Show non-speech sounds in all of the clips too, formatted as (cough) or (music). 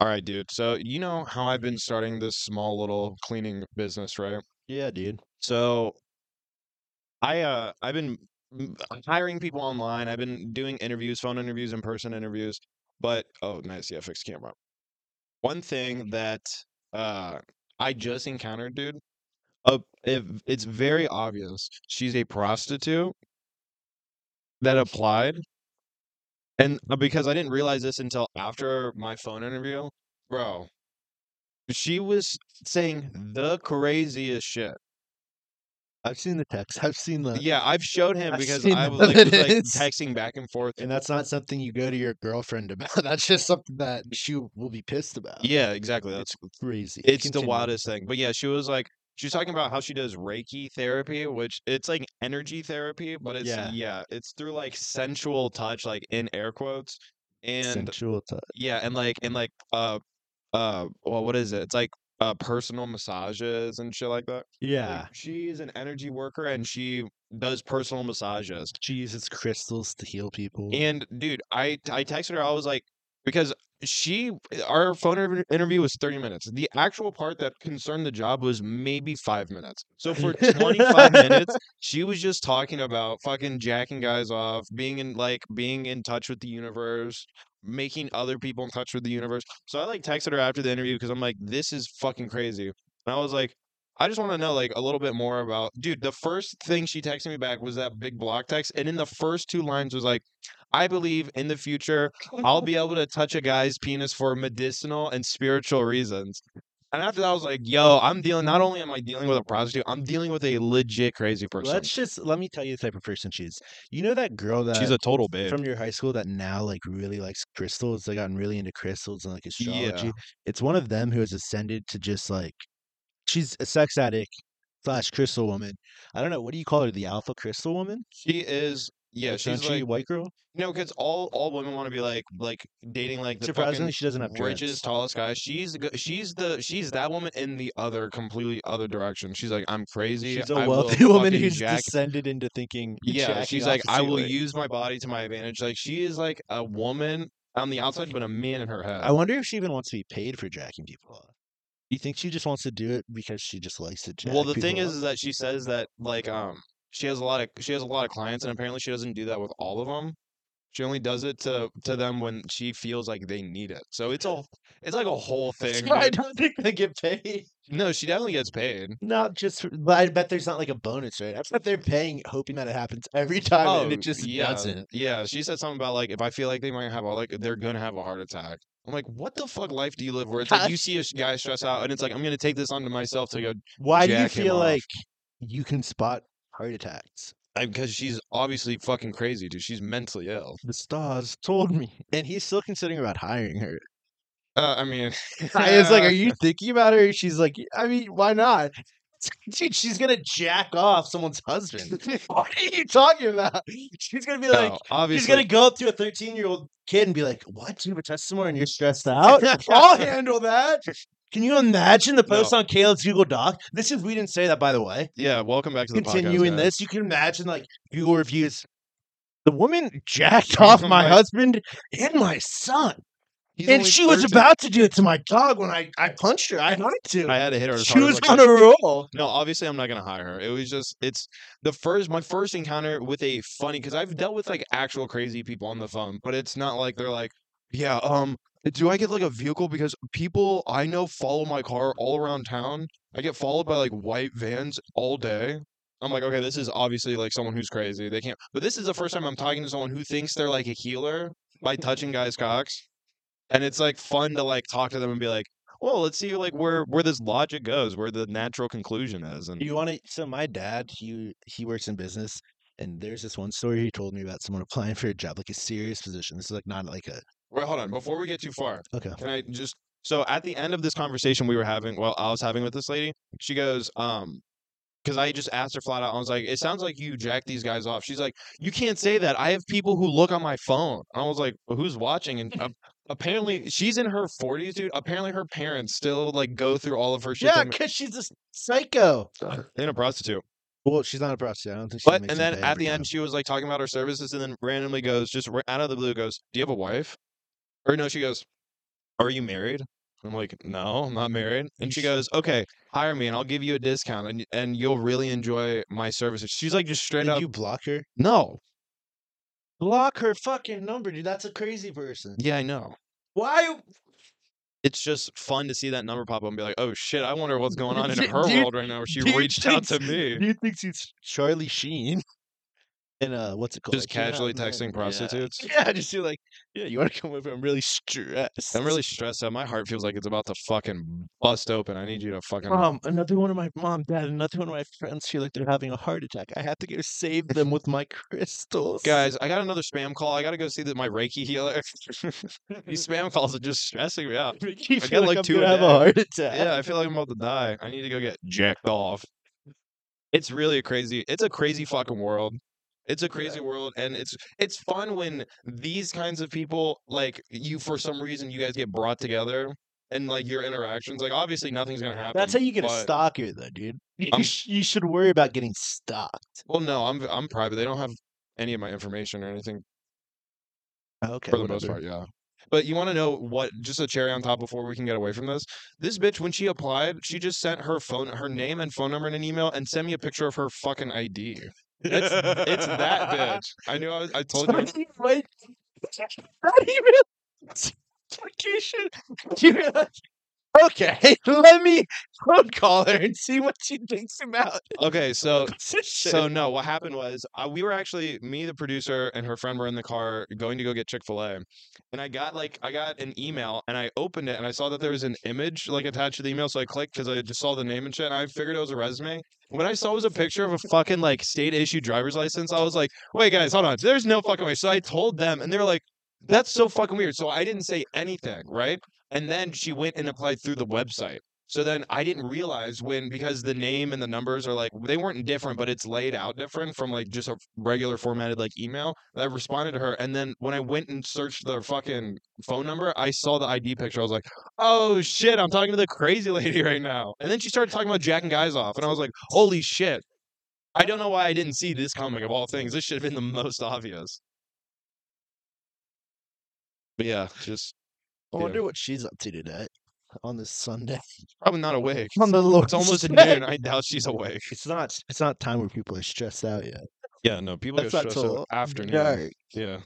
All right, dude. So you know how I've been starting this small little cleaning business, right? Yeah, dude. So I uh I've been mm, hiring people online. I've been doing interviews, phone interviews, in-person interviews. But oh, nice, yeah, fixed camera. One thing that uh I just encountered, dude. Uh, if it's very obvious she's a prostitute that applied, and uh, because I didn't realize this until after my phone interview, bro. She was saying the craziest shit. I've seen the text. I've seen the Yeah, I've showed him I've because I was (laughs) like, was, like texting back and forth. and that's not something you go to your girlfriend about. (laughs) That's just something that she will be pissed about. Yeah, exactly. That's It's crazy. it's the wildest thing. But yeah, she was like, she was talking about how she does Reiki therapy, which it's like energy therapy, but it's Yeah. yeah, it's through like sensual touch, like in air quotes, and Sensual touch. yeah, and like and like uh uh well, what is it? It's like uh personal massages and shit like that. Like, Yeah. she's an energy worker and she does personal massages. She uses crystals to heal people. And dude, I I texted her. I was like, because she our phone interview was 30 minutes. The actual part that concerned the job was maybe five minutes. So for 25 minutes, (laughs) she was just talking about fucking jacking guys off, being in like being in touch with the universe, making other people in touch with the universe. So I like texted her after the interview because I'm like, this is fucking crazy. And I was like, I just want to know like a little bit more about dude. The first thing she texted me back was that big block text, and in the first two lines was like, "I believe in the future I'll be able to touch a guy's penis for medicinal and spiritual reasons." And after that, I was like, "Yo, I'm dealing. Not only am I dealing with a prostitute, I'm dealing with a legit crazy person. Let's just let me tell you the type of person she is. You know that girl that She's a total babe. from your high school that now like really likes crystals. They gotten really into crystals and like astrology. Yeah. It's one of them who has ascended to just like she's a sex addict slash crystal woman. I don't know what do you call her, the alpha crystal woman? She is. Yeah, she's she a like white girl. No, because all all women want to be like like dating like the Surprisingly, she doesn't have dreads. richest, tallest guy. She's the g- she's the she's that woman in the other completely other direction. She's like, I'm crazy. She's a I will wealthy (laughs) woman fucking who's jack. descended into thinking. Yeah, jacking she's off like, I will use my body to my advantage. Like she is like a woman on the outside, but a man in her head. I wonder if she even wants to be paid for jacking people off. Do you think she just wants to do it because she just likes to jack well, the thing people is, is that she says that like um she has a lot of she has a lot of clients, and apparently she doesn't do that with all of them. She only does it to to them when she feels like they need it. So it's all it's like a whole (laughs) thing. I dude. don't think they get paid. No, she definitely gets paid. Not just, but I bet there's not like a bonus, right? I bet they're paying, hoping that it happens every time, and it oh, just Oh, yeah, doesn't. Yeah, she said something about like if I feel like they might have a like they're gonna have a heart attack. I'm like, what the fuck life do you live where it's like (laughs) you see a guy stress out and it's like I'm gonna take this onto myself to go Why do you feel like you can spot heart attacks? because she's obviously fucking crazy, dude. She's mentally ill. The stars told me, (laughs) and he's still considering about hiring her. Uh, I mean, (laughs) I was like, "Are you (laughs) thinking about her?" She's like, "I mean, why not?" Dude, she's gonna jack off someone's husband. what are you talking about? She's gonna be like, no, She's gonna go up to a 13 year old kid and be like, "What? Do you have a test tomorrow and you're stressed out? I'll handle that." Can you imagine the post No. on Caleb's Google Doc? This is we didn't say that by the way. yeah. Welcome back to the Continuing podcast, guys. this, you can imagine like Google reviews. The woman jacked off my husband and my son, He's and only she was 13. about to do it to my dog when I I punched her. I had to. I had to hit her. As she hard was I on could. a roll. No, obviously I'm not gonna hire her. It was just it's the first my first encounter with a funny because I've dealt with like actual crazy people on the phone, but it's not like they're like, yeah, um, do I get like a vehicle because people I know follow my car all around town. I get followed by like white vans all day. I'm like, okay, this is obviously like someone who's crazy. They can't. But this is the first time I'm talking to someone who thinks they're like a healer by touching guys' cocks, and it's like fun to like talk to them and be like, well, let's see like where where this logic goes, where the natural conclusion is, and You want to? So my dad, he he works in business, and there's this one story he told me about someone applying for a job, like a serious position. This is like not like a Wait, hold on. Before we get too far, okay. can I just so at the end of this conversation we were having, well, I was having with this lady, she goes, um, because I just asked her flat out, I was like, it sounds like you jack these guys off. She's like, you can't say that. I have people who look on my phone. And I was like, well, who's watching? And uh, apparently she's in her 40s, dude. Apparently her parents still like go through all of her shit. Yeah, to because she's a s- psycho. and a prostitute. Well, she's not a prostitute. I don't think she But makes and them then pay at every the time. end, she was like talking about her services, and then randomly goes, just ra- out of the blue, goes, "Do you have a wife?" Or no, she goes, Are you married? I'm like, No, I'm not married. And she goes, Okay, hire me and I'll give you a discount and and you'll really enjoy my services. She's like just straight Did up you block her? No. Block her fucking number, dude. That's a crazy person. Yeah, I know. Why? It's just fun to see that number pop up and be like, oh shit, I wonder what's going on in (laughs) her do you- world right now where she do you reached out to think- me. Do you think she's Charlie Sheen? And uh, what's it called? Just Like, casually man, texting yeah. (laughs) prostitutes? Yeah, just you're like, yeah, you want to come over? I'm really stressed. I'm really stressed out. My heart feels like it's about to fucking bust open. I need you to fucking Mom, another one of my mom, dad, another one of my friends feel like they're having a heart attack. I have to go save them with my crystals. Guys, I got another spam call. I gotta go see that my Reiki healer. (laughs) These spam calls are just stressing me out. (laughs) I feel get, like, I'm two have a heart attack. Yeah, I feel like I'm about to die. I need to go get jacked off. It's really a crazy. It's a crazy fucking world. It's a crazy um, world, and it's (laughs) it's fun when these kinds of people like you for some reason you guys get brought together and like your interactions. Like obviously nothing's gonna happen. That's how you get a stalker, though, dude. You, sh- you should worry about getting stalked. Well, no, I'm I'm private. They don't have any of my information or anything Okay, for the most part. Yeah. But you want to know what? Just a cherry on top before we can get away from this. This bitch, when she applied, she just sent her phone, her name and phone number in an email, and sent me a picture of her fucking ID. It's it's that (laughs) bitch. I knew I was. I told you. Wait, (laughs) not even (laughs) application. You- Okay, (laughs) let me phone call her and see what she thinks about (laughs) Okay, so so no, what happened was uh, we were actually me, the producer, and her friend were in the car going to go get Chick Fil A, and I got like I got an email and I opened it and I saw that there was an image like attached to the email, so I clicked because I just saw the name and shit, and I figured it was a resume. When I saw it was a picture of a fucking like state issued driver's license, I was like, wait guys, hold on, there's no fucking way. So I told them, and they were like, that's so fucking weird. So I didn't say anything, right? And then she went and applied through the website. So then I didn't realize when because the name and the numbers are like they weren't different, but it's laid out different from like just a regular formatted like email. I responded to her, and then when I went and searched their fucking phone number, I saw the ID picture. I was like, "Oh shit, I'm talking to the crazy (laughs) lady right now." And then she started talking about jacking guys off, and I was like, "Holy shit!" I don't know why I didn't see this coming. Of all things, this should have been the most obvious. But yeah, just I wonder what she's up to today on this Sunday. probably not (laughs) awake. On the Lord's It's almost Day. noon. I doubt she's (laughs) awake. It's not. It's not time where people are stressed out yet. Yeah, no, people That's get not stressed out afternoon. dark. Yeah.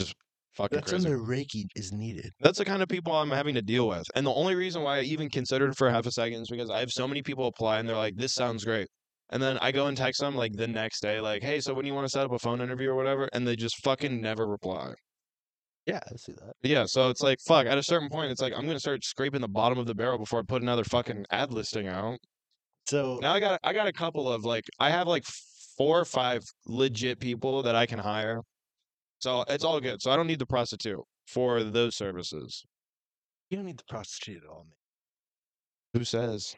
Just fucking That's crazy. when the Reiki is needed. That's the kind of people I'm having to deal with. And the only reason why I even considered for half a second is because I have so many people apply and they're like, this sounds great. And then I go and text them like the next day, like, hey, so when you want to set up a phone interview or whatever? And they just fucking never reply. Yeah, I see that. Yeah, so it's like, fuck, at a certain point, it's like, I'm going to start scraping the bottom of the barrel before I put another fucking ad listing out. So Now I got I got a couple of like I have like four or five legit people that I can hire. So it's all good. So I don't need the prostitute for those services. you don't need the prostitute at all, man. Who says?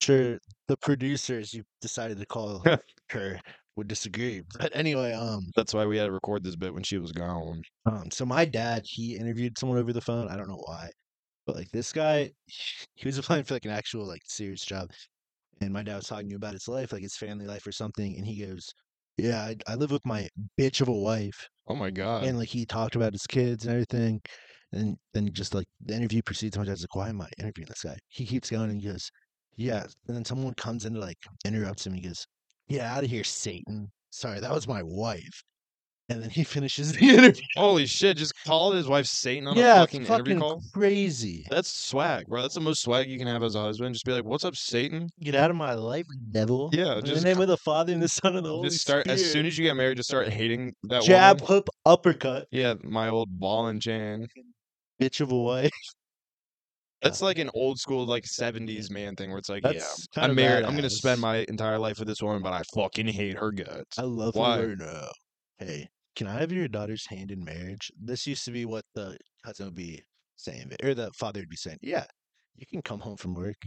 Sure, the producers you decided to call (laughs) her would disagree. But anyway, um, That's why we had to record this bit when she was gone. um, so my dad he interviewed someone over the phone. I don't know why, but like this guy, (laughs) he was applying for like an actual like serious job, and my dad was talking to me about his life, like his family life or something, and he goes, "Yeah, I, I live with my bitch of a wife," Oh my god. and like he talked about his kids and everything, and then just like the interview proceeds. My dad's like, "Why am I interviewing this guy?" He keeps going and he goes, "Yeah," and then someone comes in to like interrupts him. And he goes, "Get out of here, Satan!" Sorry, that was my wife. And then he finishes (laughs) the (laughs) interview. Holy shit! Just called his wife Satan on yeah, a fucking, interview call. crazy. That's swag, bro. That's the most swag you can have as a husband. Just be like, "What's up, Satan?" Get out of my life, devil. Yeah, In just the name of the Father and the Son and the Holy Just start as soon as you get married. Just start hating that jab, woman. hook, uppercut, Yeah, my old ball and chain. bitch of a wife. (laughs) That's like an old school like '70s man thing where it's like, yeah, That's I'm kinda married. I'm gonna badass. spend my entire life with this woman, but I fucking hate her guts. I love Why? her now. Uh, hey, can I have your daughter's hand in marriage? This used to be what the cousin would be saying, or the father would be saying. Yeah, you can come home from work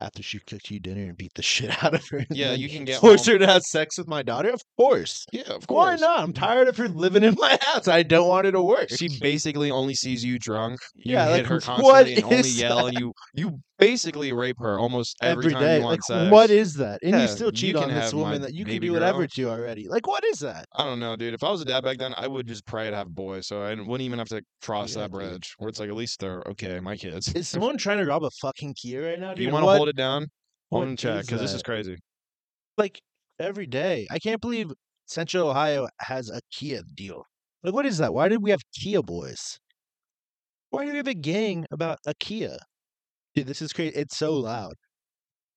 after she cooked you dinner and beat the (laughs) shit out of her. Yeah, you can (laughs) get force home- her to have sex with my daughter. Of course. Yeah, of course. Why not? I'm tired of her living in (laughs) my house. I don't want her to work. She basically only sees you drunk. You Yeah, hit like, her what constantly and only is yell, you you basically rape her almost every, every time day. you want Like, sex. what is that? And Yeah, you still you cheat can on this woman that you can do whatever girl. to already. Like, what is that? I don't know, dude. If I was a dad back then, I would just pray to have boys, so I wouldn't even have to oh, cross Yeah, that dude. bridge. Where it's like, at least they're okay, my kids. Is (laughs) someone trying to rob a fucking Kia right now? Do you want to hold it down? Hold and check, because this is crazy. like every day. I can't believe Central Ohio has a Kia deal. Like, what is that? Why did we have Kia boys? Why do we have a gang about a Kia? Dude, this is crazy. It's so loud.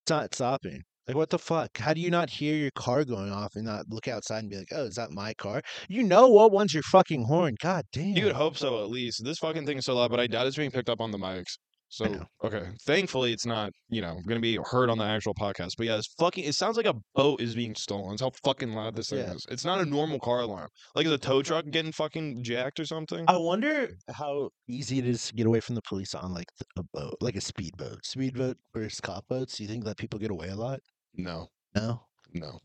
It's not stopping. Like, what the fuck? How do you not hear your car going off and not look outside and be like, oh, is that my car? You know what one's your fucking horn. God damn. You would hope so, at least. This fucking thing is so loud, but I doubt it's being picked up on the mics. So okay, thankfully it's not, you know, going to be heard on the actual podcast. But yeah, it's fucking. It sounds like a boat is being stolen. It's how fucking loud this thing Yeah. is. It's not a normal car alarm. Like is a tow truck getting fucking jacked or something? I wonder how easy it is to get away from the police on like th- a boat, like a speedboat. Speedboat versus cop boats. Do you think that people get away a lot? No, No. no.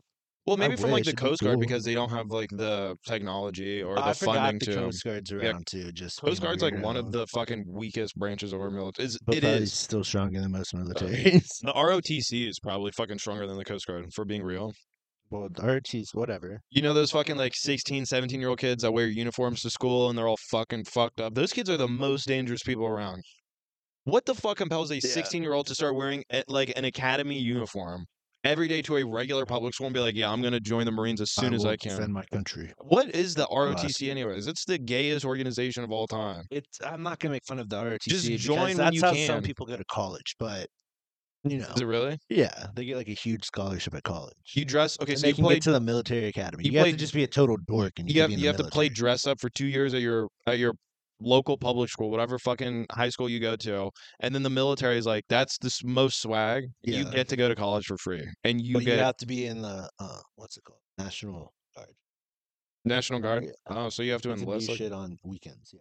Well, I maybe from like wish, the it'd be Coast Guard cool. because they don't have like the technology or the I forgot funding the to. Coast Guard's around too. Just Coast being Guard's like one of the fucking weakest branches of our military. It's, but it probably is. still stronger than most uh, militaries. The ROTC is probably fucking stronger than the Coast Guard, for being real. well, RT's whatever. You know those fucking like 16, 17 year old kids that wear uniforms to school and they're all fucking fucked up? Those kids are the most dangerous people around. What the fuck compels a Yeah. 16 year old to start wearing like an academy uniform every day to a regular public school and be like, yeah, I'm going to join the Marines as soon as will I can? defend my country. What is the ROTC, anyways? It's the gayest organization of all time. It's. I'm not gonna make fun of the ROTC. Just join when that's you how can. some people go to college, but you know, Is it really? yeah, they get like a huge scholarship at college. You dress, okay, and so you can play get to the military academy. you You, have to just be a total dork, and you, you have you have to play dress up for two years at your at your local public school, whatever fucking high school you go to, and then the military is like that's the s- most swag. You get to go to college for free, and you but get you have to be in the uh, what's it called? National Guard. National Guard. Yeah. Oh, so you have to You to enlist. do Like, shit on weekends. Yeah.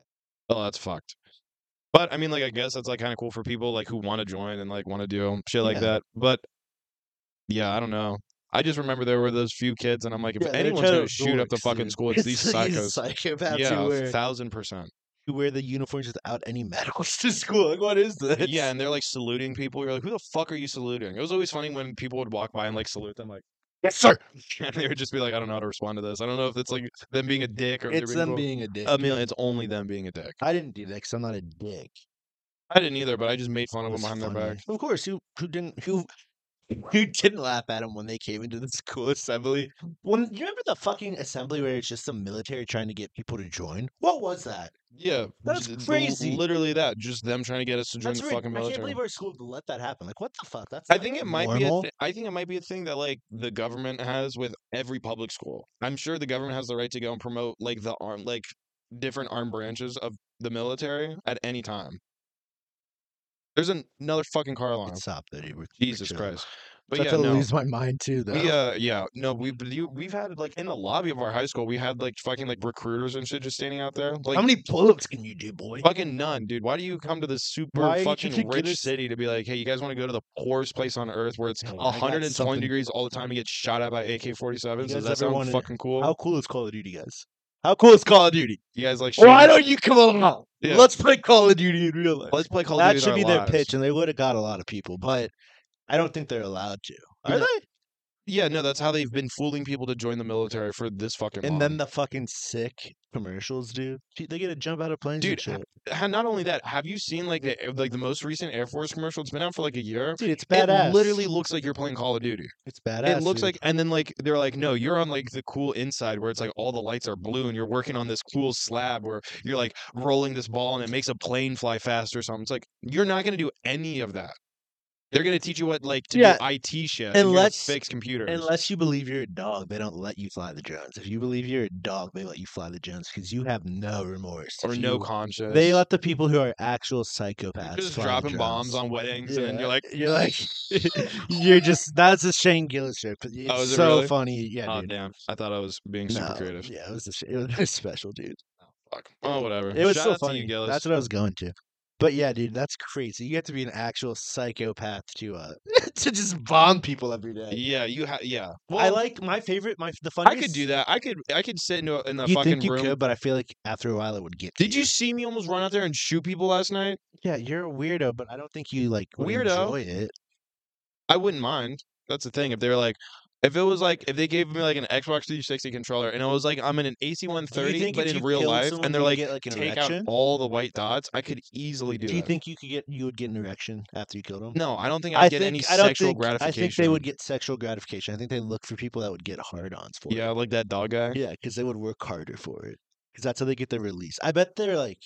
oh, that's fucked. But I mean, like, I guess that's like kind of cool for people like who want to join and like want to do shit like Yeah. that. But yeah, I don't know. I just remember there were those few kids, and I'm like, if Yeah, they're anyone's gonna total shoot up the dorks, fucking dude. school, it's these (laughs) psychos. psychopaths yeah, who a thousand percent. Who wear the uniforms without any medals (laughs) to school. Like, what is this? Yeah, and they're like saluting people. You're like, who the fuck are you saluting? It was always funny when people would walk by and like salute them, like, yes, sir. (laughs) and they would just be like, I don't know how to respond to this. I don't know if it's like them being a dick or It's they're them being. being a dick. cool. I mean, it's only them being a dick. I didn't do that because I'm not a dick. I didn't either, but I just made fun of them behind their funny. back. Of course, who who didn't who who didn't laugh at them when they came into the (laughs) school assembly? When you remember the fucking assembly where it's just the military trying to get people to join? What was that? Yeah, That's j- crazy. Literally that, just them trying to get us to join That's the weird. fucking I can't believe our school let that happen. Like, what the fuck? That's I think it might be. A th- I think it might be a thing that like the government has with every public school. I'm sure the government has the right to go and promote like the arm, like different armed branches of the military at any time. There's an, another fucking car alarm. Stop that, dude. We're- we're Jesus chilling. Christ! But About yeah, to no. lose my mind too, though. We uh yeah no we've you, we've had like in the lobby of our high school we had like fucking like recruiters and shit just standing out there like How many pull-ups can you do, boy? fucking none dude why do you come to this super Why you fucking get rich us- city to be like hey you guys want to go to the poorest place on earth where it's I got 120 something- degrees all the time and get shot at by AK-47s guys does that ever sound wanna- fucking cool How cool is Call of Duty, guys? How cool is Call of Duty? you guys like Why don't you come along? Yeah. Let's play Call of Duty in real life. let's play Call of Duty. that should be their lives. pitch, and they would have got a lot of people, but I don't think they're allowed to. Are know, they? Yeah no that's how they've been fooling people to join the military for this fucking And long. then the fucking sick commercials, dude. They get to jump out of planes Dude, and shit. Ha- not only that have you seen like the like the most recent Air Force commercial it's been out for like a year Dude, it's badass. It literally looks like you're playing Call of Duty. it's badass. it looks dude. like, and then like they're like, no, you're on like the cool inside where it's like all the lights are blue, and you're working on this cool slab where you're like rolling this ball and it makes a plane fly faster or something. It's like you're not gonna do any of that. They're gonna teach you what like to Yeah, do IT shit. you're unless- fix computers. Unless you believe you're a dog, they don't let you fly the drones. If you believe you're a dog, they let you fly the drones because you have no remorse. or If no you- conscience. They let the people who are actual psychopaths just fly the dropping bombs on weddings, and you're like, you're like, (laughs) (laughs) you're just that's a Shane Gillis joke. Oh, it's Oh, is it so really? funny. Yeah, oh dude. damn, I thought I was being super No, creative. Yeah, it was, a, (laughs) it was special, dude. Oh, fuck. Oh whatever. It was Shout so funny. you, Gillis. That's what I was going to. But yeah, dude, that's crazy. You have to be an actual psychopath to uh (laughs) to just bomb people every day. Yeah, you have. Yeah. I like my favorite. My the funniest. I could do that. I could. I could sit in, a, in the You fucking think you room. could, but I feel like after a while it would get. Did you see me almost run out there and shoot people last night? Yeah, you're a weirdo, but I don't think you like Weirdo? enjoy it. I wouldn't mind. That's the thing. If they were like, if it was like, if they gave me like an Xbox 360 controller and it was like I'm in an AC 130, think but in real life, someone, and they're like, get, like, take out all the white dots, I could easily do, Do you that. think you could get you would get an erection after you killed them? No, I don't think I'd I get think any I don't sexual think gratification. I think they would get sexual gratification. I think they look for people that would get hard-ons for Yeah, it. like that dog guy. Yeah, because they would work harder for it. Because that's how they get their release. I bet they're like,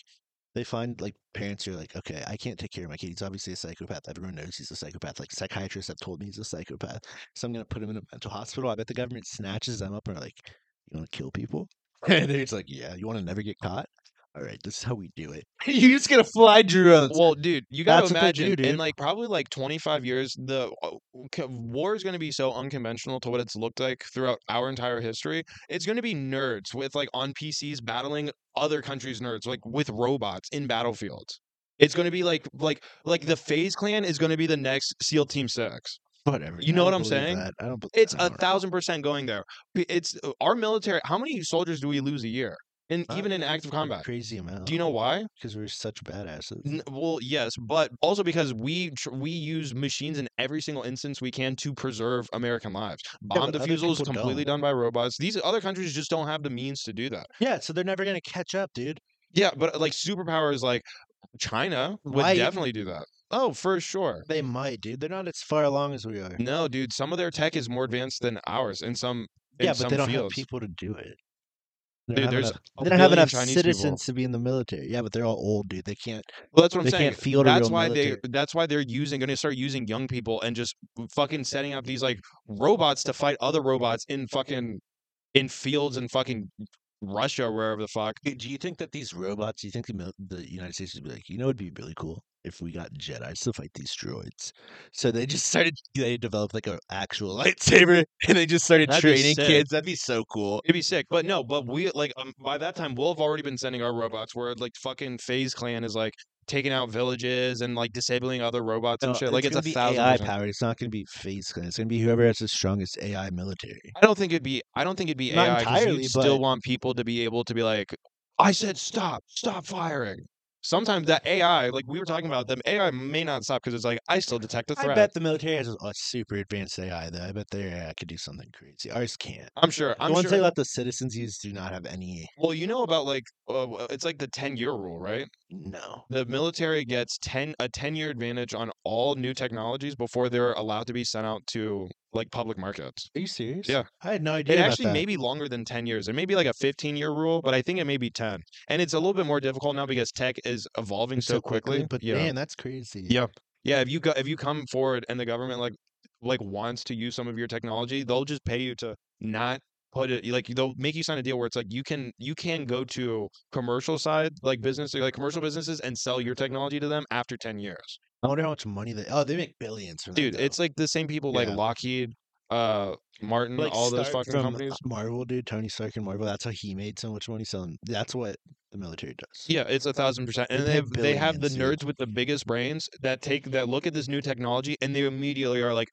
they find like parents who are like, okay, I can't take care of my kid. He's obviously a psychopath. Everyone knows he's a psychopath. Like psychiatrists have told me he's a psychopath. So I'm gonna put him in a mental hospital. I bet the government snatches them up and are like, you want to kill people? (laughs) And they're just like, yeah. You want to never get caught? All right, this is how we do it. (laughs) You're just gonna fly drones. Well, dude, you gotta they imagine do, in like probably like 25 years, the uh, war is going to be so unconventional to what it's looked like throughout our entire history. It's going to be nerds with like on PCs battling other countries' nerds, like with robots in battlefields. It's going to be like like like the FaZe Clan is going to be the next SEAL Team Six. Whatever. you know what I'm saying? that. I don't. It's I a don't know. thousand percent going there. It's uh, our military. How many soldiers do we lose a year? And Not even in active combat. Crazy amount. Do you know why? Because we're such badasses. N- Well, yes, but also because we tr- we use machines in every single instance we can to preserve American lives. Bomb but other defusal is completely don't. done by robots. These other countries just don't have the means to do that. Yeah, so they're never gonna catch up, dude. Yeah, but like superpowers like China would definitely do that. Oh, for sure. They might, dude. They're not as far along as we are. No, dude, some of their tech is more advanced than ours in some in yeah, but some they don't fields. have people to do it. They Dude, don't have there's enough, they don't have enough Chinese people. citizens to be in the military. Yeah, but they're all old, dude. They can't. Well, that's what I'm they saying. can't field a That's real why military. they. That's why they're using. Going to start using young people and just fucking setting up these like robots to fight other robots in fucking in fields in fucking Russia, or wherever the fuck. Do you think that these robots? Do you think the the United States would be like, you know, it'd be really cool if we got Jedi's to fight these droids. So they just started. They developed like an actual (laughs) lightsaber, and they just started That'd training kids. That'd be so cool. It'd be sick, but no. But we like um, by that time we'll have already been sending our robots. Where like fucking FaZe Clan is like taking out villages and like disabling other robots and No, shit. Like it's, a be thousand. AI powered. It's not going to be FaZe Clan. It's going to be whoever has the strongest AI military. I don't think it'd be. I don't think it'd be Not AI. entirely, you'd still want people to be able to be like, I said stop, stop firing. Sometimes that AI, like we were talking about, them AI may not stop because it's like I still detect a threat. I bet the military has a, a super advanced AI. Though I bet their AI could do something crazy. Ours can't. I'm sure. I'm ones sure. they let the citizens use do not have any. well, you know about like uh, it's like the 10 year rule, right? No. The military gets 10 a 10 year advantage on all new technologies before they're allowed to be sent out to like public markets. Are you serious? Yeah. I had no idea. It about actually that. may be longer than 10 years. It may be like a 15 year rule, but I think it may be 10. And it's a little bit more difficult now because tech is evolving so, quickly. But yeah. man, that's crazy. Yeah. Yeah, if you go if you come forward and the government like like wants to use some of your technology, they'll just pay you to not put it like they'll make you sign a deal where it's like you can you can go to commercial side like business like commercial businesses and sell your technology to them after 10 years. I wonder how much money they. Oh, they make billions from that. Dude, though. it's like the same people like Yeah. Lockheed, uh Martin, like all those fucking from companies. Marvel, dude. Tony Stark and Marvel. That's how he made so much money selling. That's what the military does. Yeah, it's a thousand percent. And they have, they have the billions, dude. nerds with the biggest brains that take that look at this new technology and they immediately are like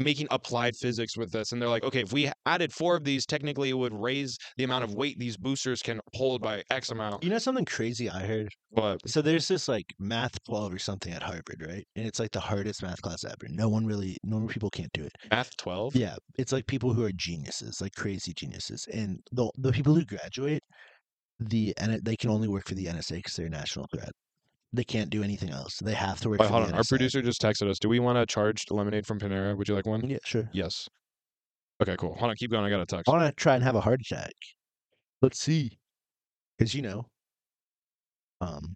making applied physics with this. And they're like, okay, if we added four of these, technically it would raise the amount of weight these boosters can hold by X amount. You know something crazy I heard? But So there's this like math 12 or something at Harvard, right? And it's like the hardest math class ever. No one really, normal people can't do it. math twelve. Yeah, it's like people who are geniuses, like crazy geniuses, and the the people who graduate, the and they can only work for the NSA because they're a national threat. They can't do anything else. They have to work Wait, for hold the on. Our NSA. producer just texted us. Do we want to charge lemonade from Panera? Would you like one? Yeah, sure. Yes. Okay, cool. Hold on, keep going. I got a text. I want to try and have a heart attack. Let's see, because you know, um,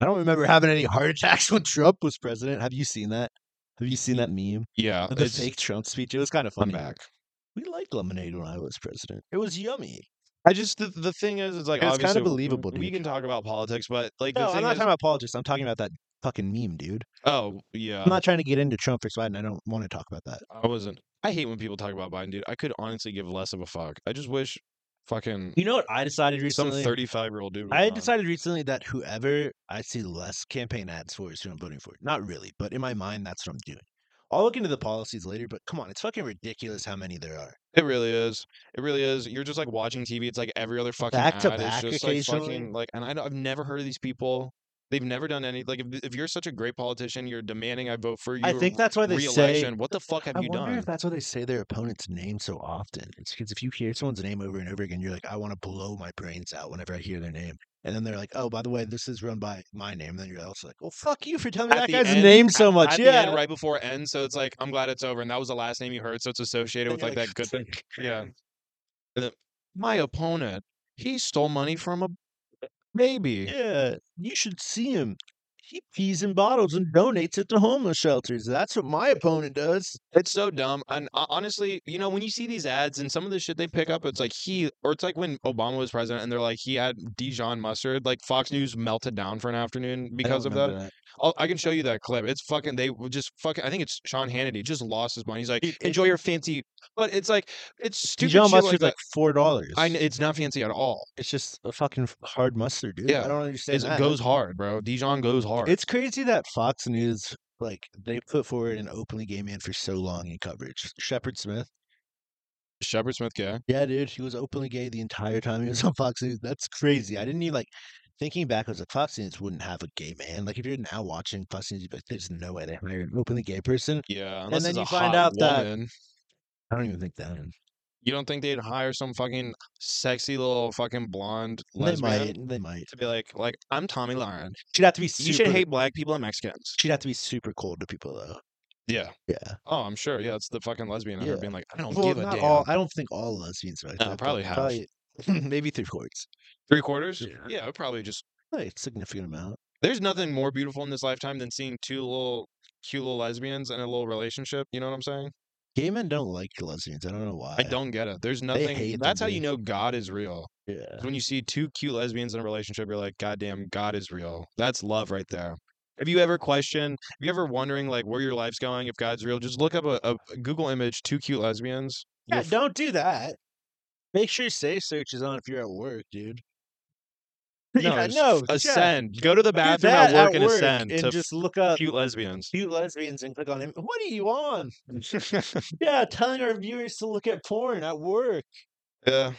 I don't remember having any heart attacks (laughs) when Trump was president. Have you seen that? Have you seen that meme? Yeah, The fake Trump speech. It was kind of funny. I'm back. We liked lemonade when I was president. It was yummy. I just the, the thing is, it's like It's kinda obviously w- believable, We dude. can talk about politics, but like No, the I'm thing not is, talking about politics. I'm talking about that fucking meme, dude. oh yeah, I'm not trying to get into Trump or Biden. I don't want to talk about that. I wasn't. I hate when people talk about Biden, dude. I could honestly give less of a fuck. I just wish fucking You know what I decided recently? some recently? 35 year old dude. I decided recently that whoever I see less campaign ads for is who I'm voting for. Not really, but in my mind, that's what I'm doing. I'll look into the policies later, but come on, it's fucking ridiculous how many there are. It really is. It really is. You're just like watching TV. It's like every other fucking Back to ad is back just like occasionally. fucking like. And I, don't- I've never heard of these people. They've never done any like. If, if you're such a great politician, you're demanding I vote for you. I think that's why they say. What the fuck have you done? I you wonder done? if that's why they say their opponent's name so often. It's because if you hear someone's name over and over again, you're like, I want to blow my brains out whenever I hear their name. And then they're like, Oh, by the way, this is run by my name. And then you're also like, Well, fuck you for telling me At that guy's end- name so much. At yeah. end, right before it ends, so it's like I'm glad it's over, and that was the last name you heard, so it's associated with you're like that good thing. Yeah. Then, my opponent, he stole money from a baby. Yeah, you should see him. He pees in bottles and donates it to homeless shelters. That's what my opponent does. It's so dumb. And uh, honestly, you know, when you see these ads and some of the shit they pick up, it's like he, or it's like when Obama was president and they're like, he had Dijon mustard. Like Fox News melted down for an afternoon because of that. I'll, I can show you that clip. It's fucking, they just fucking, I think it's Sean Hannity just lost his mind. He's like, enjoy your fancy, but it's like, it's stupid Dijon shit like like four dollars. I, it's not fancy at all. It's just a fucking hard mustard, dude. Yeah, I don't understand. It goes hard, bro. Dijon goes hard. It's crazy that Fox News, like, they put forward an openly gay man for so long in coverage. Shepard Smith. Shepard Smith gay. Yeah, dude, he was openly gay the entire time he was on Fox News. That's crazy. I didn't even like thinking back. Was like, Fox News wouldn't have a gay man. Like, if you're now watching Fox News, you'd be like, there's no way they hire an openly gay person. Yeah, unless then you a find out that- I don't even think that. You don't think they'd hire some fucking sexy little fucking blonde They might. They might. to be like, like I'm Tomi Lahren. She'd have to be. Super, You should hate black people and Mexicans. She'd have to be super cold to people, though. Yeah. Yeah. Oh, I'm sure. Yeah, it's the fucking lesbian Yeah. being like, I don't Well, give a damn. all. I don't think all lesbians are like No, that, probably have. Probably, (laughs) maybe three quarters. Three quarters? Yeah. Yeah, would probably just. Oh, like a significant amount. There's nothing more beautiful in this lifetime than seeing two little cute little lesbians in a little relationship. You know what I'm saying? Gay men don't like lesbians. I don't know why. I don't get it. There's nothing. That's them, how you know God is real. Yeah. When you see two cute lesbians in a relationship, you're like, God damn, God is real. That's love right there. Have you ever questioned, have you ever wondering like where your life's going, if God's real? Just look up a, a Google image, two cute lesbians. Yeah, f- don't do that. Make sure safe search is on if you're at work, dude. no, yeah, no. ascend. Go to the bathroom that at work and ascend and to just look up cute lesbians. cute lesbians and click on him. What are you on? (laughs) Yeah, telling our viewers to look at porn at work. yeah,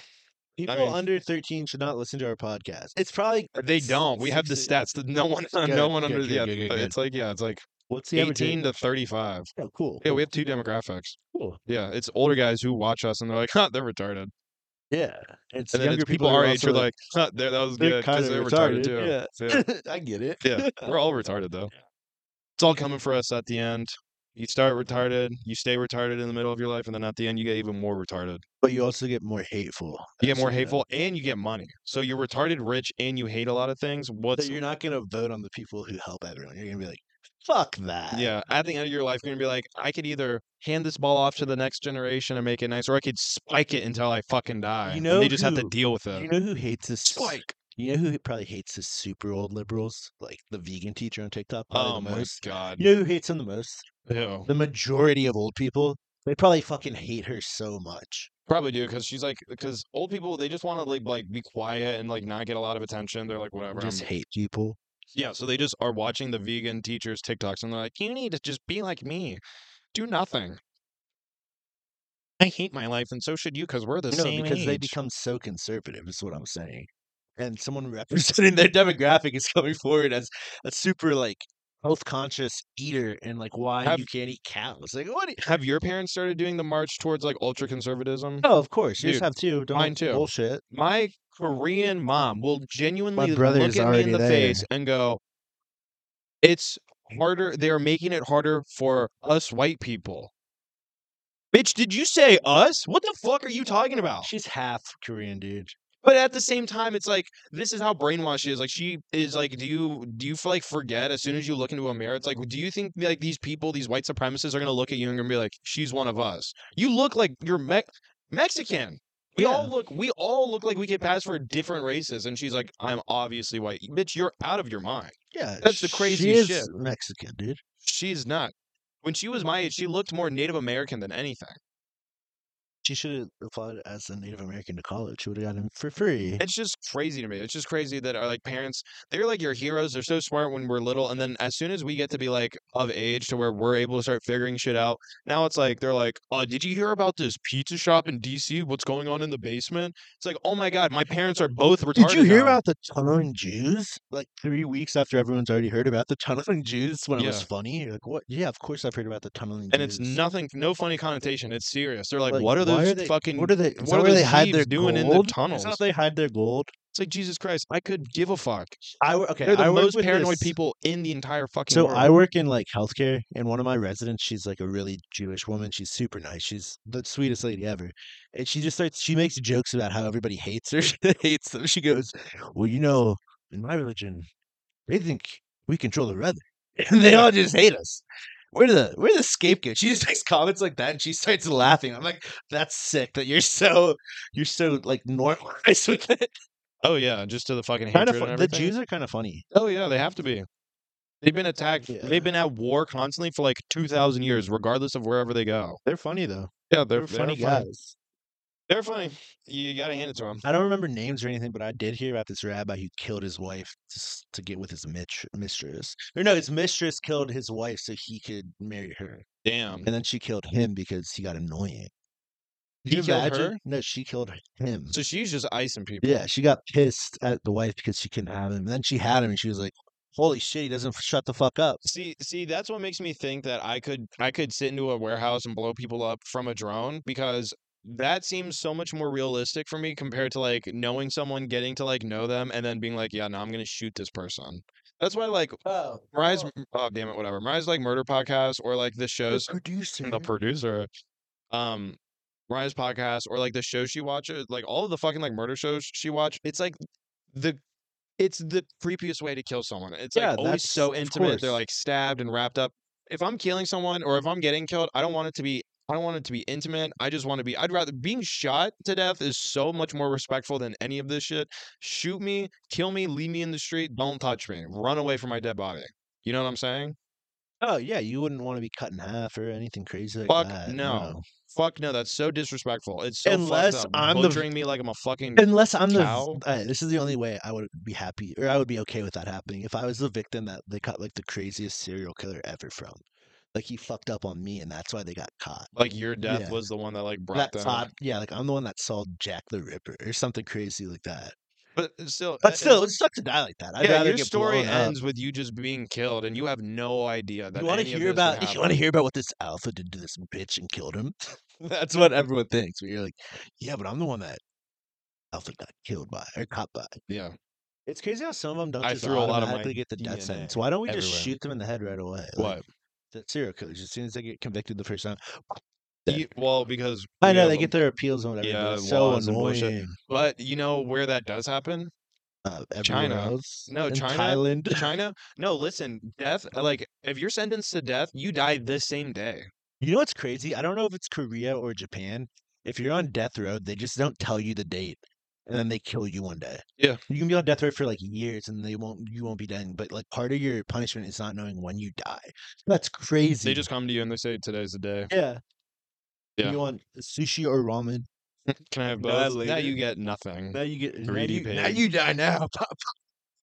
People mean- under 13 should not listen to our podcast. It's probably they don't. We have the stats. that No one, (laughs) Good, no one good, under good, the. Yeah, uh, good. it's like yeah, it's like what's the 18 to 35. Oh, cool. Yeah, we have two demographics. cool. Yeah, it's older guys who watch us and they're like, (laughs) huh, they're retarded. Yeah, it's And then younger it's people who our are age are also, like, huh, that was they're good because they're retarded, too. Yeah, Yeah. (laughs) I get it. Yeah, we're all retarded though. It's all coming for us at the end. You start retarded, you stay retarded in the middle of your life, and then at the end you get even more retarded. But you also get more hateful. You get more hateful and you get money. So you're retarded rich and you hate a lot of things. So What's you're not gonna vote on the people who help everyone. You're gonna be like, fuck that. yeah, at the end of your life, you're gonna be like, I could either hand this ball off to the next generation and make it nice, or I could spike it until I fucking die. You and know they just have to deal with it. You know who hates this? Spike. You know who probably hates the super old liberals, like the vegan teacher on TikTok. Oh my most. god. You know who hates them the most? Ew. The majority of old people. They probably fucking hate her so much. Probably do because she's like because old people they just want to like like be quiet and like not get a lot of attention. They're like whatever. Just I'm- hate people. Yeah, so they just are watching the vegan teachers TikToks and they're like, you need to just be like me, do nothing. I hate my life, and so should you, because we're the no, same because they age. become so conservative. Is what I'm saying. And someone (laughs) representing their (laughs) demographic is coming forward as a super like health conscious eater and like why Have- you can't eat cows. Like what? do you- Have your parents started doing the march towards like ultra conservatism? Oh, of course. Yours Dude, have too. Don't mine too. Bullshit. My Korean mom will genuinely look at me in the there. face and go, "It's harder. They're making it harder for us white people." Bitch, did you say us? What the fuck are you talking about? She's half Korean, dude. But at the same time, it's like this is how brainwashed she is. Like she is like, do you do you like forget as soon as you look into a mirror? It's like, do you think like these people, these white supremacists, are gonna look at you and gonna be like, she's one of us? You look like you're Me- Mexican. We all look, we all look like we get pass for different races, and she's like, I'm obviously white. Bitch, you're out of your mind. Yeah, That's the is shit. Mexican, dude. She's not. When she was my age, she looked more Native American than anything. She should have applied as a Native American to college. She would have gotten in for free. It's just crazy to me. It's just crazy that our like parents, they're like your heroes. They're so smart when we're little, and then as soon as we get to be like of age to where we're able to start figuring shit out, now it's like they're like, "Oh, did you hear about this pizza shop in DC? What's going on in the basement?" It's like, "Oh my god, my parents are both retarded." Did you hear now." about the tunneling Jews? Like three weeks after everyone's already heard about the tunneling Jews when it was funny. You're like, what? Yeah, of course I've heard about the tunneling And it's nothing, no funny connotation. It's serious. They're like, Like, "What are why those they, fucking? What are they? What are they hide their doing in the gold? tunnels?" Is that how they hide their gold? It's like Jesus Christ. I could give a fuck. I okay. They're the I most paranoid this- people in the entire fucking So world. I work in like healthcare, and one of my residents, she's like a really Jewish woman. She's super nice. She's the sweetest lady ever. And she just starts. She makes jokes about how everybody hates her. (laughs) She hates them. She goes, "Well, you know, in my religion, they think we control the weather, (laughs) and they all just hate us. We're the we're the scapegoat." She just makes comments like that, and she starts laughing. I'm like, "That's sick that you're so you're so like normalized with it." Oh yeah, just to the fucking Kind hatred of the. Jews are kind of funny. Oh yeah, they have to be. They've been attacked. Yeah. They've been at war constantly for like two thousand years, regardless of wherever they go. They're funny though. Yeah, They're, they're, funny guys. They're funny. You gotta hand it to them. I don't remember names or anything, but I did hear about this rabbi who killed his wife just to get with his mistress. Or no, his mistress killed his wife so he could marry her, Damn. and then she killed him because he got annoying. Can you imagine? her? No, she killed him. So she's just icing people. Yeah, she got pissed at the wife because she couldn't have him. And then she had him, and she was like, "Holy shit, he doesn't f- shut the fuck up." See, see, that's what makes me think that I could, I could sit into a warehouse and blow people up from a drone because that seems so much more realistic for me compared to like knowing someone, getting to like know them, and then being like, yeah, no, I'm gonna shoot this person. That's why like Oh, Mariah's, oh damn it, whatever. Mariah's like murder podcast or like this shows, producer. the producer, um, Mariah's podcast or like the show she watches, like all of the fucking like murder shows she watch. It's like the, it's the creepiest way to kill someone. It's Yeah, like always so intimate. They're like stabbed and wrapped up. If I'm killing someone or if I'm getting killed, I don't want it to be. I don't want it to be intimate. I just want to be. I'd rather being shot to death is so much more respectful than any of this shit. Shoot me, kill me, leave me in the street. Don't touch me. Run away from my dead body. You know what I'm saying? Oh yeah, you wouldn't want to be cut in half or anything crazy like Fuck that. no. Fuck no, that's so disrespectful. It's so Unless fucked up. I'm the butchering me like I'm a fucking Unless I'm the, v- this is the only way I would be happy, or I would be okay with that happening. If I was the victim that they caught like the craziest serial killer ever from, like he fucked up on me, and that's why they got caught. like your death Yeah. was the one that like brought That them. yeah, like I'm the one that saw Jack the Ripper or something crazy like that. But still, But uh, still, it sucks to die like that. I'd yeah, your story blown up. ends with you just being killed, and you have no idea that. (laughs) You want to hear about? You want to hear about what this alpha did to this bitch and killed him? (laughs) That's what (laughs) everyone thinks. But you're like, yeah, but I'm the one that alpha got killed by or caught by. Yeah, It's crazy how some of them don't I just threw a lot of automatically get the death DNA sentence. Why don't we just everywhere. shoot them in the head right away? Like, what? The serial killers, as soon as they get convicted the first time. You- well, because I we know they get their appeals and whatever. Yeah, so laws and bullshit. annoying. But you know where that does happen? Uh, China. else. No, in China- Thailand. (laughs) China? No, listen, death. Like, if you're sentenced to death, you die the same day. You know what's crazy? I don't know if it's Korea or Japan. If you're on death row, they just don't tell you the date, and then they kill you one day. Yeah. you can be on death row for like years, and they won't. You won't be done. But like part of your punishment is not knowing when you die. That's crazy. They just come to you and they say, "Today's the day." yeah. Yeah. You want sushi or ramen? (laughs) Can I have You know that both? Now later. you get nothing. Now you get now Greedy you, now you die now. (laughs)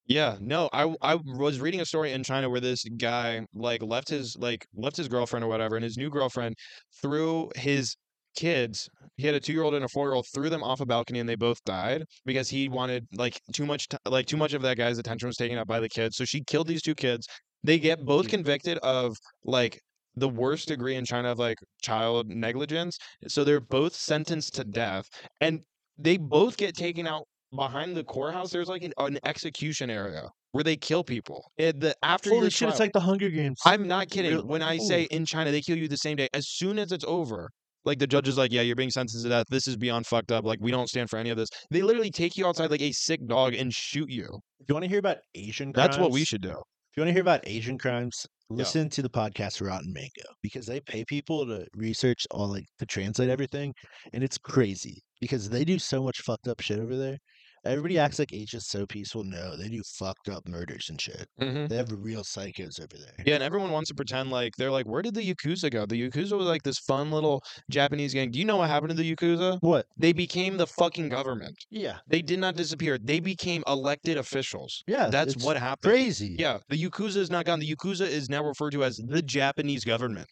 Yeah, no, I I was reading a story in China where this guy like left his like left his girlfriend or whatever, and his new girlfriend threw his kids. He had a two-year-old and a four-year-old, threw them off a balcony, and they both died because he wanted like too much t- like too much of that guy's attention was taken up by the kids. So she killed these two kids. They get both mm-hmm. convicted of like the worst degree in China of like child negligence. So they're both sentenced to death, and they both get taken out behind the courthouse. There's like an, an execution area where they kill people. It, the after Holy shit! It's like the Hunger Games. I'm not kidding. When I say in China, they kill you the same day. As soon as it's over, like the judge is like, yeah, you're being sentenced to death. This is beyond fucked up. Like we don't stand for any of this. They literally take you outside like a sick dog and shoot you. If you want to hear about Asian That's what we should do. If you want to hear about Asian crimes, listen to the podcast Rotten Mango because they pay people to research all like to translate everything, and it's crazy because they do so much fucked up shit over there. Everybody acts like Asia's so peaceful. No, they do fucked up murders and shit. Mhm. They have real psychos over there. Yeah, and everyone wants to pretend like they're like, where did the Yakuza go? The Yakuza was like this fun little Japanese gang. Do you know what happened to the Yakuza? What? They became the fucking government. Yeah. They did not disappear. They became elected officials. Yeah. That's what happened. Crazy. Yeah, the Yakuza is not gone. The Yakuza is now referred to as the Japanese government.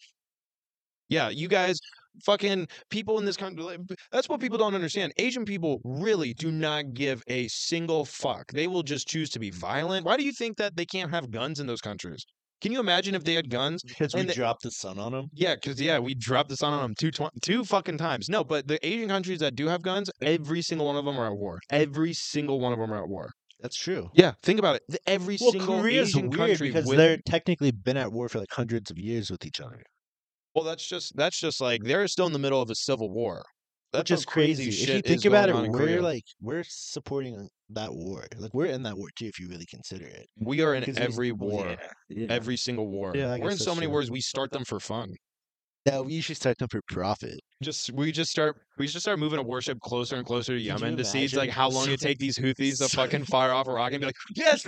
Yeah, you guys, fucking people in this country. That's what people don't understand. Asian people really do not give a single fuck. They will just choose to be violent. Why do you think that they can't have guns in those countries? Can you imagine if they had guns? Because we dropped the sun on them. Yeah, because yeah, we dropped the sun on them two tw- two fucking times. No, but the Asian countries that do have guns, every single one of them are at war. Every single one of them are at war. That's true. Yeah, think about it. Every Well, single Korea's Asian weird country because with they're technically been at war for like hundreds of years with each other. Well, that's just that's just like they're still in the middle of a civil war. That's just is crazy. If you think about it, we're Korea. like we're supporting that war. Like we're in that war too, if you really consider it. we are in every war, yeah, every single war. Yeah, we're in so many true. wars. We start them for fun. No, we usually start them for profit. Just we just start we just start moving a warship closer and closer to Yemen to see like how long it take these Houthis to fucking fire off a rocket and be like, (laughs) yes,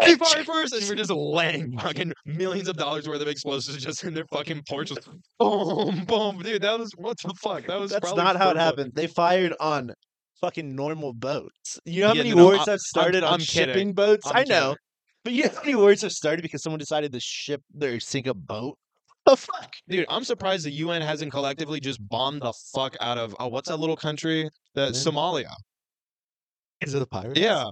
hey, fire first, and we're just laying fucking millions of dollars worth of explosives just in their fucking porch, just boom, boom, dude. That was what the fuck? That was That's not how it happened. They fired on fucking normal boats. You know how Yeah, many no, wars I'm- have started on I'm kidding. shipping boats? I'm I know. kidding. But you know how many wars have started because someone decided to ship their sink a boat? The fuck? Dude, I'm surprised the UN hasn't collectively just bombed the fuck out of oh, what's that little country? That. Somalia. Is it the pirates? Yeah.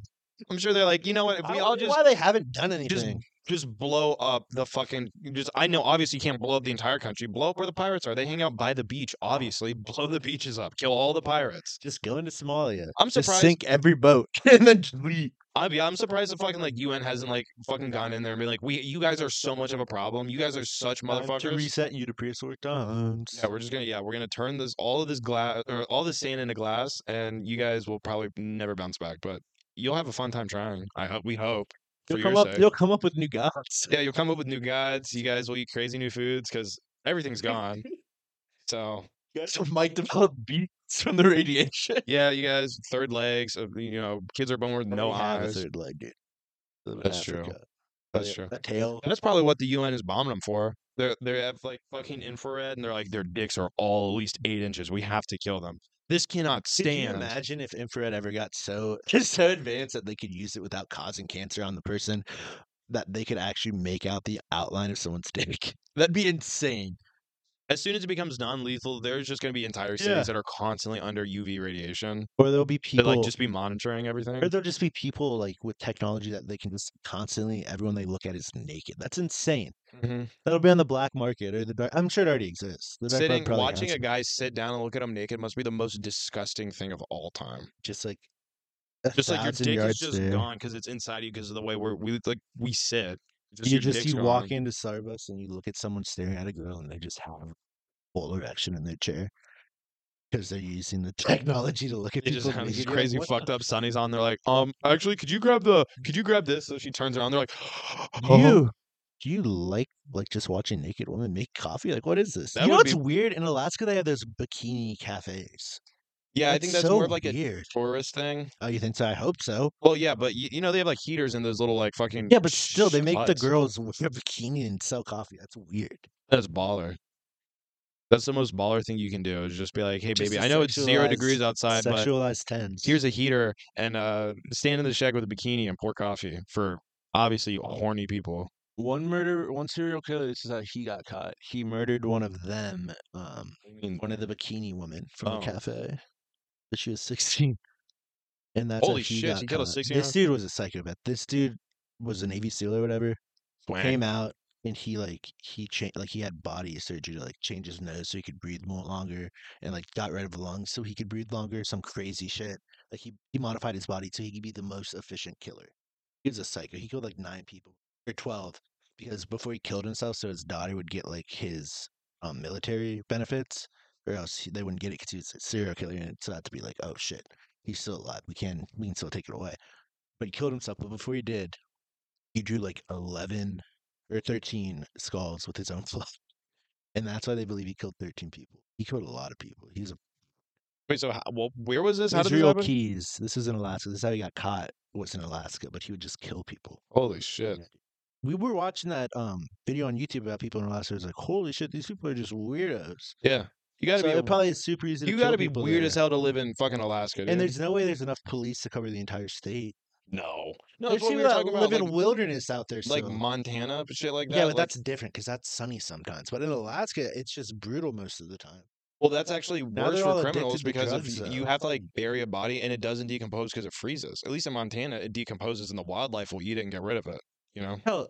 I'm sure they're like, you know what? If we all just why they haven't done anything. just blow up the fucking just I know obviously you can't blow up the entire country. Blow up where the pirates are. They hang out by the beach, obviously. (laughs) Blow the beaches up. Kill all the pirates. Just go into Somalia. I'm Just surprised sink every boat (laughs) and then just leave. I'm yeah, I'm surprised the fucking like UN hasn't like fucking gone in there and been like, we you guys are so much of a problem. You guys are such Time to motherfuckers. reset you to prehistoric times. Yeah, we're just gonna yeah, we're gonna turn this all of this glass or all this sand into glass, and you guys will probably never bounce back. But you'll have a fun time trying. I hope. We hope. You'll come up. sake. You'll come up with new gods. Yeah, you'll come up with new gods. You guys will eat crazy new foods because everything's gone. (laughs) So You guys might develop beaks (laughs) from the radiation. yeah, you guys third legs. uh, You know, kids are born with no a eyes. third leg, dude. Live in That's true. Africa. That's true. That tail. That's probably what the UN is bombing them for. They they have like fucking infrared, and they're like their dicks are all at least eight inches. We have to kill them. This cannot Could you stand. imagine if infrared ever got so (laughs) just so advanced that they could use it without causing cancer on the person? That they could actually make out the outline of someone's (laughs) dick. That'd be insane. As soon as it becomes non-lethal, there's just going to be entire cities Yeah. that are constantly under UV radiation. Or there'll be That people like just be monitoring everything. or there'll just be people like with technology that they can just constantly everyone they look at is naked. That's insane. Mhm. That'll be on the black market or the dark. I'm sure it already exists. Sitting, watching a guy sit down and look at him naked must be the most disgusting thing of all time. just like Just like your dick is just there. gone because it's inside you because of the way we're we like we sit. Just you just you walk into Starbucks and you look at someone staring at a girl and they just have full erection in their chair because they're using the (laughs) technology to look at They people. just have these. You're like, crazy fucked up (laughs) sunnies on. They're like, um, actually, could you grab the, could you grab this? So she turns around. They're like, (gasps) Do you do you like like just watching naked women make coffee? Like what is this? That you know what's be- weird? In Alaska they have those bikini cafes. Yeah, I That's think that's so more of like a weird. tourist thing. Oh, you think so? I hope so. Well, yeah, but you, you know they have like heaters in those little like fucking Yeah, but still, they make the huts. girls (laughs) wear a bikini and sell coffee. That's weird. That's baller. That's the most baller thing you can do is just be like, hey Just baby, a I know it's zero sexualized- degrees outside, but Sexualized tens. here's a heater and uh stand in the shed with a bikini and pour coffee for obviously horny people. one murder, one serial killer. This is how he got caught. He murdered one of them. Um, I mean, one of the bikini women from Oh. the cafe. But she was (laughs) 16. And that's Holy how he shit, got he killed a caught. 16-year-old? This dude was a psychopath. This dude was a Navy SEAL or whatever. swag. Came out and he like he changed like he had body surgery to like change his nose so he could breathe more longer and like got rid of the lungs so he could breathe longer. Some crazy shit. Like he he modified his body so he could be the most efficient killer. He was a psycho. He killed like nine people or twelve because before he killed himself, so his daughter would get like his um, military benefits, or else he, they wouldn't get it because he was a serial killer, and it's that to be like, oh shit, he's still alive. We can we can still take it away. But he killed himself. But before he did, he drew like eleven or thirteen skulls with his own (laughs) blood, and that's why they believe he killed thirteen people. He killed a lot of people. He's a Wait, so how, well, where was this? How did this happen? Keyes. This is in Alaska. This is how he got caught. Was in Alaska, but he would just kill people. Holy shit! We were watching that um video on YouTube about people in Alaska. It was like, holy shit, these people are just weirdos. Yeah, you gotta So be. it probably is super easy. you to gotta be weird there. as hell to live in fucking Alaska. Dude. And there's no way there's enough police to cover the entire state. no, no. There's what we people that talking about, live in like, wilderness out there. like still. Montana, shit like that. yeah, but like- that's different because that's sunny sometimes. But in Alaska, it's just brutal most of the time. Well, that's actually Now worse for criminals because drugs, if you have to like bury a body and it doesn't decompose because it freezes. At least in Montana, it decomposes and the wildlife will eat it and get rid of it. You know? Hell,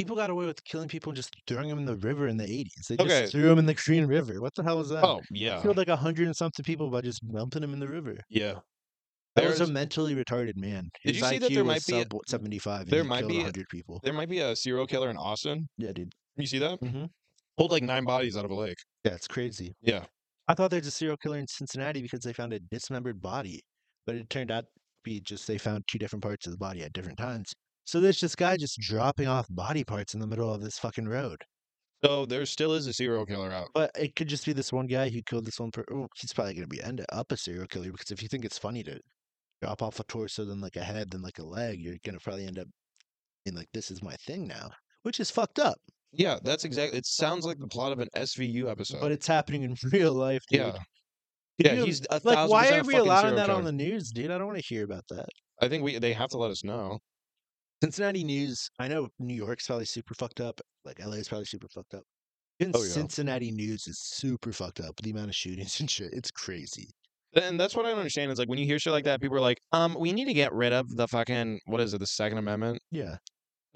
people got away with killing people and just throwing them in the river in the 80s. They just Okay. threw them in the Green River. What the hell was that? Oh yeah, Killed like a hundred and something people by just dumping them in the river. yeah. That was a There's- mentally retarded man. Did His you see that IQ there was might be a- sub 75 and there he might killed be a- 100 people. There might be a serial killer in Austin. Yeah, dude. You see that? hmm Pulled like nine bodies out of a lake. Yeah, it's crazy. Yeah. I thought there's a serial killer in Cincinnati because they found a dismembered body, but it turned out to be just they found two different parts of the body at different times. So there's this guy just dropping off body parts in the middle of this fucking road. So there still is a serial killer out. But it could just be this one guy who killed this one person. he's probably going to be end up a serial killer because if you think it's funny to drop off a torso, then like a head, then like a leg, you're going to probably end up in like, this is my thing now, which is fucked up. Yeah, that's exactly. It sounds like the plot of an SVU episode. But it's happening in (laughs) real life. Dude. yeah, yeah. He's a like, why are we allowing that on the news, dude? I don't want to hear about that. I think we they have to let us know. Cincinnati news. I know New York's probably super fucked up. Like LA is probably super fucked up. Even Oh, yeah. Cincinnati news is super fucked up. The amount of shootings (laughs) and shit, it's crazy. And that's what I don't understand. Is like when you hear shit like that, people are like, "Um, we need to get rid of the fucking what is it, the Second Amendment?" Yeah,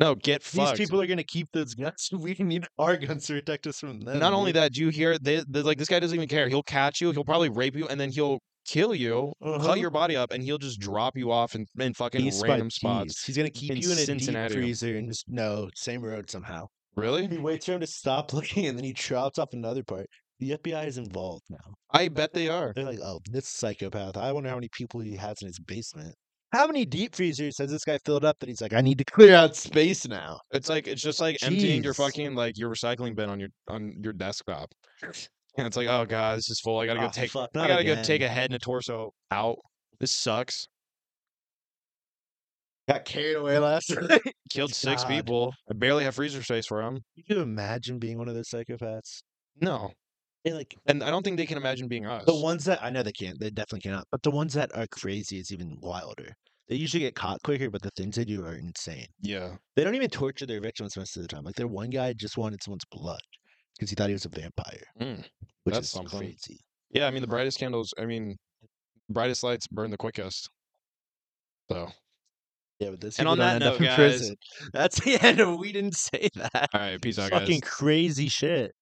No, get these fucked. people are gonna keep those guns. (laughs) We need our guns to protect us from them. Not only that, do you hear they, they like this guy doesn't even care. He'll catch you. He'll probably rape you, and then he'll kill you, Uh-huh. cut your body up, and he'll just drop you off in, in fucking by random spots. He's gonna keep in you in a Cincinnati. deep freezer and just no same road somehow. Really? He waits for him to stop (laughs) looking, and then he drops off another part. The FBI is involved now. I bet they are. They're like, oh, this psychopath. I wonder how many people he has in his basement. How many deep freezers has this guy filled up that he's like, I need to clear out space now? It's like it's just like emptying your fucking like your recycling bin on your on your desktop. (laughs) And it's like, oh god, this is full. I gotta go Ah, take. fuck, I not gotta go take a head and a torso out. This sucks. Got carried away (laughs) last night. Killed six God. people. I barely have freezer space for them. You can imagine being one of those psychopaths. No, And like and I don't think they can imagine being us. the ones that I know they can't, they definitely cannot. But the ones that are crazy is even wilder. They usually get caught quicker, but the things they do are insane. yeah, They don't even torture their victims most of the time. Like their one guy just wanted someone's blood because he thought he was a vampire, Mm, which That's is something. crazy. yeah. I mean, the brightest candles. I mean, brightest lights burn the quickest. So, Yeah, but this And on that note, guys- That's (laughs) the end of We Didn't Say That. all right, peace out, guys. Fucking crazy shit.